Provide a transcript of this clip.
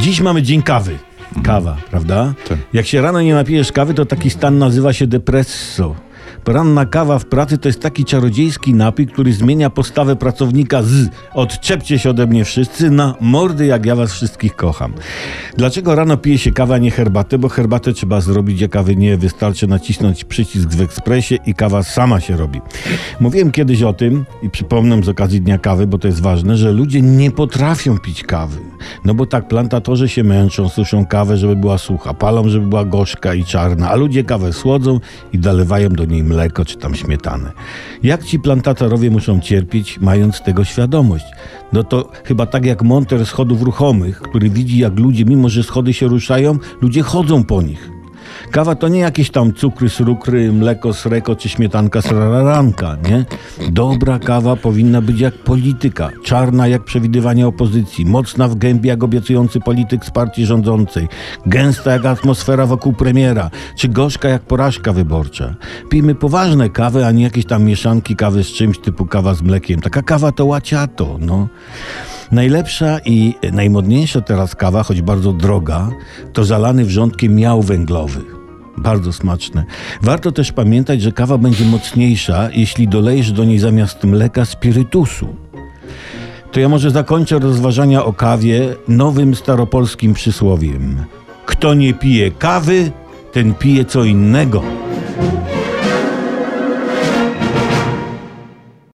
Dziś mamy dzień kawy. Kawa, prawda? Tak. Jak się rano nie napijesz kawy, to taki stan nazywa się depresso. Poranna kawa w pracy to jest taki czarodziejski napój, który zmienia postawę pracownika z odczepcie się ode mnie wszyscy na mordy, jak ja was wszystkich kocham. Dlaczego rano pije się kawę, a nie herbatę? Bo herbatę trzeba zrobić, a kawy nie. Wystarczy nacisnąć przycisk w ekspresie i kawa sama się robi. Mówiłem kiedyś o tym i przypomnę z okazji Dnia Kawy, bo to jest ważne, że ludzie nie potrafią pić kawy. No bo tak, plantatorzy się męczą, suszą kawę, żeby była sucha, palą, żeby była gorzka i czarna, a ludzie kawę słodzą i dolewają do niej mleko czy tam śmietanę. Jak ci plantatorowie muszą cierpieć, mając tego świadomość? No to chyba tak jak monter schodów ruchomych, który widzi jak ludzie, mimo że schody się ruszają, ludzie chodzą po nich. Kawa to nie jakieś tam cukry, srukry, mleko, sreko czy śmietanka, sraranka, nie? Dobra kawa powinna być jak polityka, czarna jak przewidywanie opozycji, mocna w gębie jak obiecujący polityk z partii rządzącej, gęsta jak atmosfera wokół premiera, czy gorzka jak porażka wyborcza. Pijmy poważne kawy, a nie jakieś tam mieszanki kawy z czymś typu kawa z mlekiem. Taka kawa to łaciato, no. Najlepsza i najmodniejsza teraz kawa, choć bardzo droga, to zalany wrzątkiem miał węglowy. Bardzo smaczne. Warto też pamiętać, że kawa będzie mocniejsza, jeśli dolejesz do niej zamiast mleka spirytusu. To ja może zakończę rozważania o kawie nowym staropolskim przysłowiem. Kto nie pije kawy, ten pije co innego.